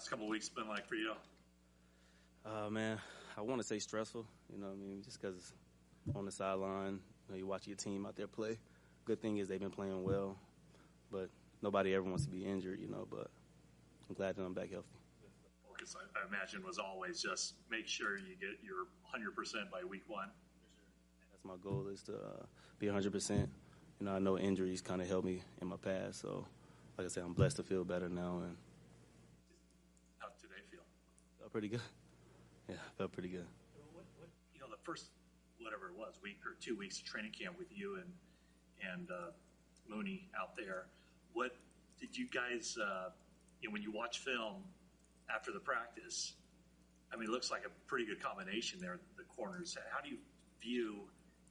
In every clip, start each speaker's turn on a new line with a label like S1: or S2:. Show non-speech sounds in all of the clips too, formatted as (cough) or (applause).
S1: last couple of weeks been like for you?
S2: Uh, man, I want to say stressful. You know, what I mean, just because on the sideline, you know, you watch your team out there play. Good thing is they've been playing well, but nobody ever wants to be injured. You know, but I'm glad that I'm back healthy.
S1: Focus, I, I imagine, was always just make sure you get your 100% by week one.
S2: That's my goal is to uh, be 100%. You know, I know injuries kind of helped me in my past, so like I said, I'm blessed to feel better now and felt pretty good. (laughs) Yeah, felt pretty good.
S1: What, what, you know, the first whatever it was, week or two weeks of training camp with you and and uh, Mooney out there. What did you guys? Uh, you know, when you watch film after the practice, I mean, it looks like a pretty good combination there. The corners. How do you view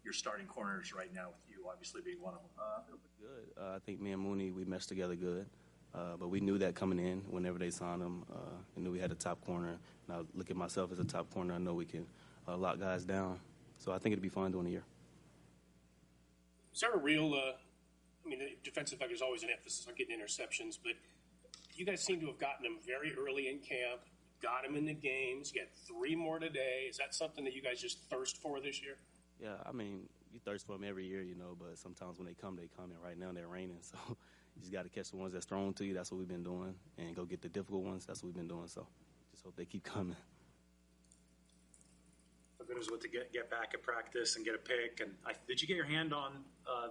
S1: your starting corners right now? With you, obviously being one of them.
S2: Uh, good. Uh, I think me and Mooney we meshed together good. Uh, but we knew that coming in, whenever they signed him, uh, we knew we had a top corner. And I look at myself as a top corner. I know we can uh, lock guys down. So I think it'd be fun doing the year.
S3: Is there a real? Uh, I mean, the defensive back is always an emphasis on getting interceptions, but you guys seem to have gotten him very early in camp. Got him in the games. Got three more today. Is that something that you guys just thirst for this year?
S2: Yeah, I mean, you thirst for them every year, you know, but sometimes when they come, they come, and right now they're raining. (laughs) So you just got to catch the ones that's thrown to you. That's what we've been doing. And go get the difficult ones. That's what we've been doing. So just hope they keep coming.
S4: Good was it to get get back at practice and get a pick? And I, did you get your hand on uh,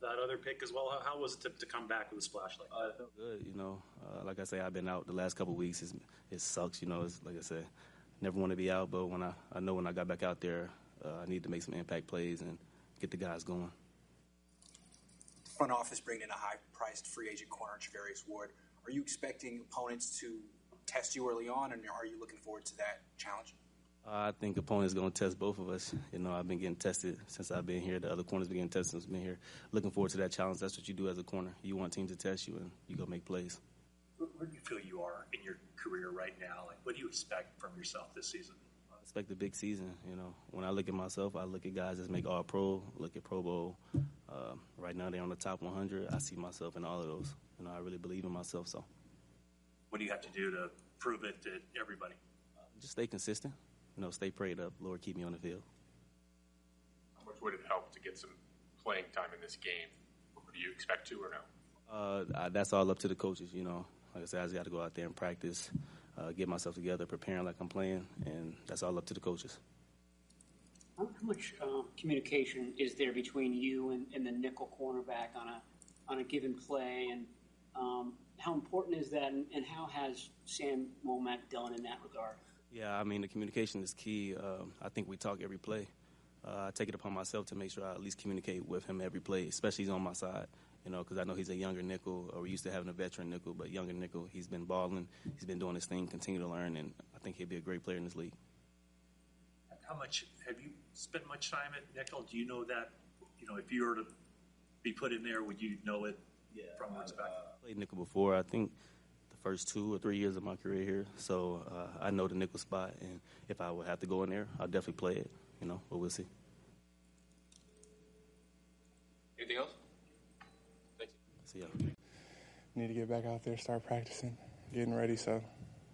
S4: that other pick as well? How, how was it to, to come back with a splash like that?
S2: Uh, good, you know. Uh, like I say, I've been out the last couple weeks. It's, it sucks, you know. It's, like I said, never want to be out, but when I, I know when I got back out there, uh, I need to make some impact plays and get the guys going.
S5: Front office bringing in a high-priced free agent corner, Charvarius Ward. Are you expecting opponents to test you early on, and are you looking forward to that challenge?
S2: Uh, I think opponents going to test both of us. You know, I've been getting tested since I've been here. The other corners been getting tested since I've been here. Looking forward to that challenge. That's what you do as a corner. You want teams to test you, and you go make plays.
S1: Where, where do you feel you are in your career right now? Like, what do you expect from yourself this season?
S2: I expect a big season. You know, when I look at myself, I look at guys that make All Pro, look at Pro Bowl. Uh, right now, they're on the top 100. I see myself in all of those. You know, I really believe in myself. So,
S1: what do you have to do to prove it to everybody?
S2: Uh, just stay consistent. You know, stay prayed up. Lord, keep me on the field.
S6: How much would it help to get some playing time in this game? Do you expect to or no?
S2: Uh, that's all up to the coaches. You know, like I said, I just got to go out there and practice, uh, get myself together, preparing like I'm playing, and that's all up to the coaches.
S7: How, much uh, communication is there between you and, and, the nickel cornerback on a on a given play, and um, how important is that, and, and, how has Sam Womack done in that regard?
S2: Yeah, I mean the communication is key. Um, I think we talk every play. Uh, I take it upon myself to make sure I at least communicate with him every play, especially he's on my side. You know, because I know he's a younger nickel, or we used to having a veteran nickel, but younger nickel. He's been balling. He's been doing his thing, continue to learn, and I think he'll be a great player in this league.
S1: How much have you spent much time at nickel? Do you know that? You know, if you were to be put in there, would you know it
S2: yeah,
S1: from where it's back?
S2: Uh, played nickel before. I think the first two or three years of my career here, so uh, I know the nickel spot. And if I would have to go in there, I'll definitely play it. You know, but we'll see.
S6: Anything else? Thank
S2: you. See ya.
S8: Need to get back out there, start practicing, getting ready. So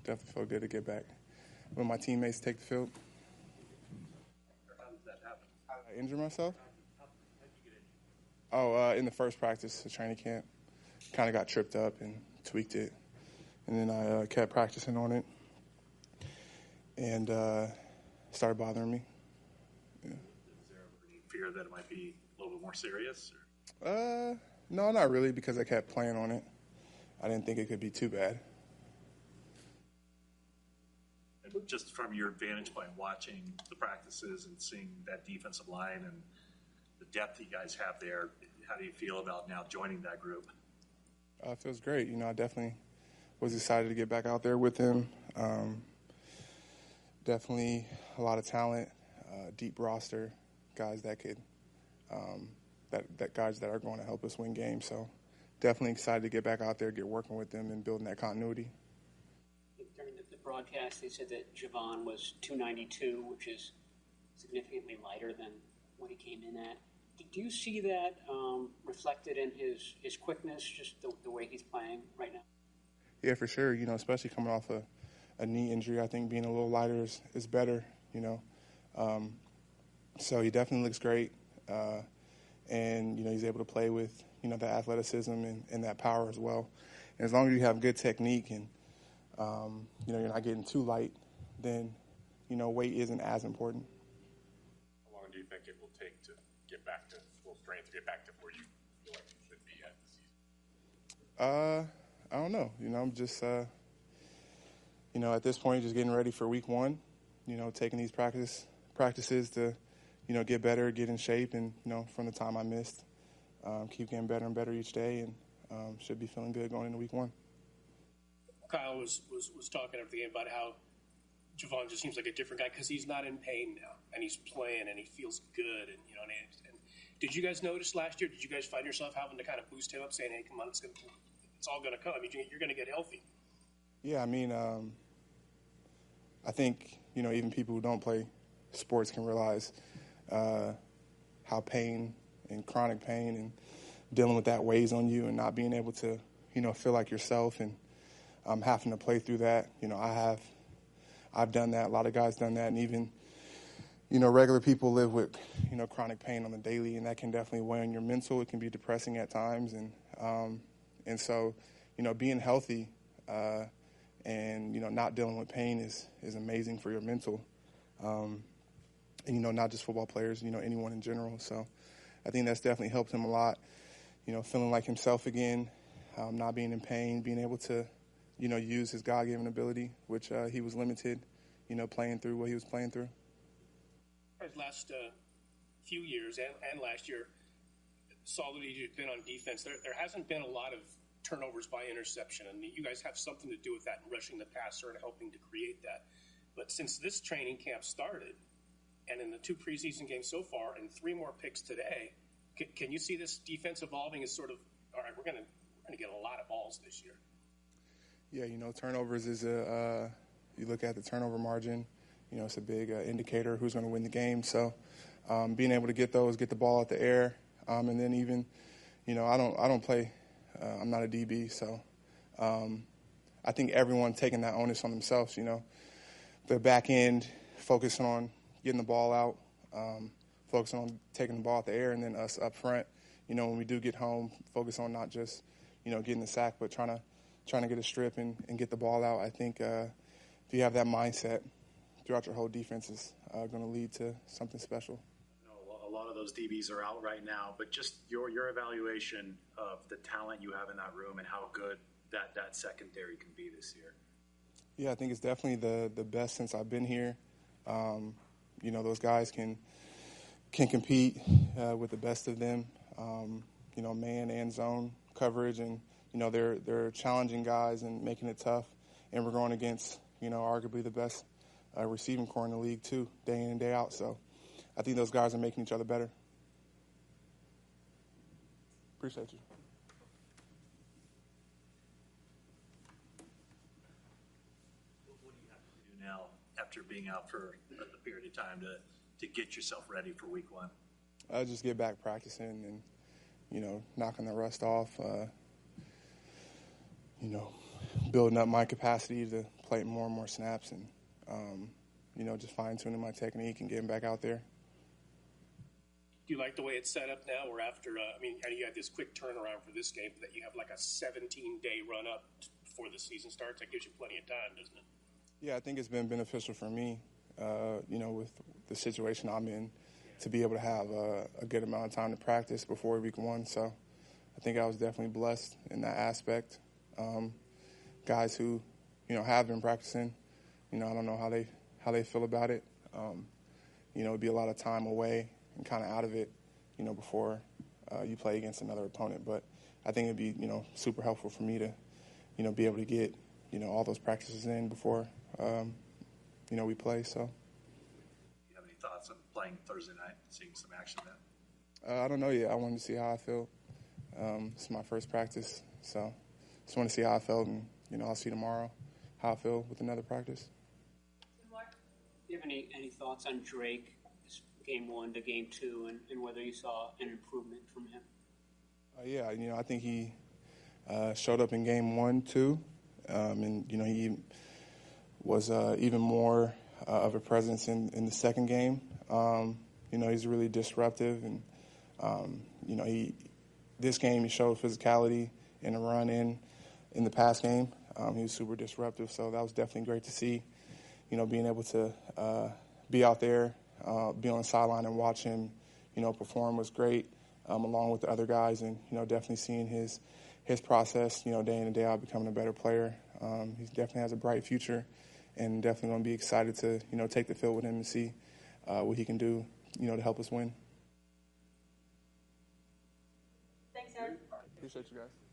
S8: definitely feel good to get back. When my teammates take the field.
S1: How did that happen?
S8: How did I injure myself?
S1: How, how did you get injured?
S8: Oh, uh, in the first practice, the training camp, kind of got tripped up and tweaked it, and then I uh, kept practicing on it, and uh, started bothering me.
S1: Yeah. Is there any fear that it might be a little bit more serious?
S8: Or? Uh, no, not really, because I kept playing on it. I didn't think it could be too bad.
S1: And just from your vantage point, watching the practices and seeing that defensive line and the depth you guys have there, how do you feel about now joining that group?
S8: Uh, it feels great. You know, I definitely was excited to get back out there with him. Um, definitely a lot of talent, uh, deep roster, guys that could, um, that, that guys that are going to help us win games. So definitely excited to get back out there, get working with them, and building that continuity.
S7: Broadcast, they said that Javon was 292, which is significantly lighter than what he came in at. Do you see that um, reflected in his, his quickness, just the, the way he's playing right now?
S8: Yeah, for sure. You know, especially coming off a a knee injury. I think being a little lighter is, is better, you know. Um, so he definitely looks great, uh, and you know he's able to play with you know the athleticism and, and that power as well. And as long as you have good technique and um, you know you're not getting too light, then you know weight isn't as important.
S6: How long do you think it will take to get back to full strength, to get back to where you feel like you should be at the season?
S8: Uh, I don't know. You know, I'm just, uh, you know, at this point, just getting ready for week one. You know, taking these practice practices to, you know, get better, get in shape, and you know, from the time I missed, um, keep getting better and better each day, and um, should be feeling good going into week one.
S3: Kyle was, was, was talking at the end about how Javon just seems like a different guy because he's not in pain now and he's playing and he feels good and you know and, and did you guys notice last year? Did you guys find yourself having to kind of boost him up, saying, "Hey, come on, it's gonna, it's all going to come. You're going to get healthy."
S8: Yeah, I mean, um, I think you know even people who don't play sports can realize uh, how pain and chronic pain and dealing with that weighs on you, and not being able to you know feel like yourself and um, having to play through that. You know, I have, I've done that. A lot of guys done that, and even you know regular people live with you know chronic pain on the daily, and that can definitely weigh on your mental. It can be depressing at times, and um, and so you know being healthy. Uh, and you know not dealing with pain is is amazing for your mental um, and you know not just football players you know anyone in general so i think that's definitely helped him a lot you know feeling like himself again um, not being in pain being able to you know use his god-given ability which uh, he was limited you know playing through what he was playing through
S3: last uh, few years and, and last year that he's been on defense there, there hasn't been a lot of turnovers by interception. And you guys have something to do with that in rushing the passer and helping to create that. But since this training camp started, and in the two preseason games so far, and three more picks today, can, can you see this defense evolving as sort of all right? We're going to we're going to get a lot of balls this year.
S8: Yeah, you know, turnovers is a. Uh, you look at the turnover margin. You know, it's a big uh, indicator who's going to win the game. So, um, being able to get those, get the ball out the air, um, and then even, you know, I don't I don't play uh, I'm not a DB, so um, I think everyone taking that onus on themselves. You know, the back end focusing on getting the ball out, um, focusing on taking the ball out the air, and then us up front. You know, when we do get home, focus on not just you know getting the sack, but trying to trying to get a strip and, and get the ball out. I think uh, if you have that mindset throughout your whole defense, is uh, going to lead to something special A lot of
S4: those DBs are out right now, but just your your evaluation of the talent you have in that room and how good that that secondary can be this year.
S8: Yeah, I think it's definitely the the best since I've been here. Um, you know, those guys can can compete uh, with the best of them. Um, you know, man and zone coverage, and you know they're they're challenging guys and making it tough. And we're going against you know arguably the best uh, receiving corps in the league too, day in and day out. So I think those guys are making each other better. Appreciate you.
S1: What do you have to do now after being out for a period of time to, to get yourself ready for week one?
S8: I just get back practicing and, you know, knocking the rust off. Uh, you know, building up my capacity to play more and more snaps and, um, you know, just fine tuning my technique and getting back out there
S3: do you like the way it's set up now? Where after, uh, I mean, you had this quick turnaround for this game, that you have like a 17 day run up before the season starts. That gives you plenty of time, doesn't it?
S8: Yeah, I think it's been beneficial for me. Uh, you know, with the situation I'm in, to be able to have a, a, good amount of time to practice before week one. So, I think I was definitely blessed in that aspect. Um, guys who, you know, have been practicing, you know, I don't know how they how they feel about it. Um, you know, it'd be a lot of time away and kind of out of it, you know, before uh, you play against another opponent. But I think it'd be, you know, super helpful for me to, you know, be able to get, you know, all those practices in before, um, you know, we play. So.
S1: Do you have any thoughts on playing Thursday night, seeing some action
S8: then? Uh, I don't know yet. I wanted to see how I feel. Um, it's my first practice, so just want to see how I felt, and you know, I'll see tomorrow how I feel with another practice.
S7: Do you have any, any thoughts on Drake game one to game two, and, and whether you saw an improvement from him.
S8: Uh, yeah, you know, I think he uh, showed up in game one too, um, and you know he was uh, even more uh, of a presence in, in the second game. Um, you know, he's really disruptive, and um, you know, he this game he showed physicality in the run in in the pass game. Um, he was super disruptive, so that was definitely great to see. You know, being able to uh, be out there, uh, be on the sideline and watch him, you know, perform was great, um, along with the other guys, and you know, definitely seeing his his process, you know, day in and day out, becoming a better player. Um, he definitely has a bright future, and definitely going to be excited to you know take the field with him and see uh, what he can do, you know, to help us win.
S9: Thanks, Aaron.
S8: Appreciate you guys.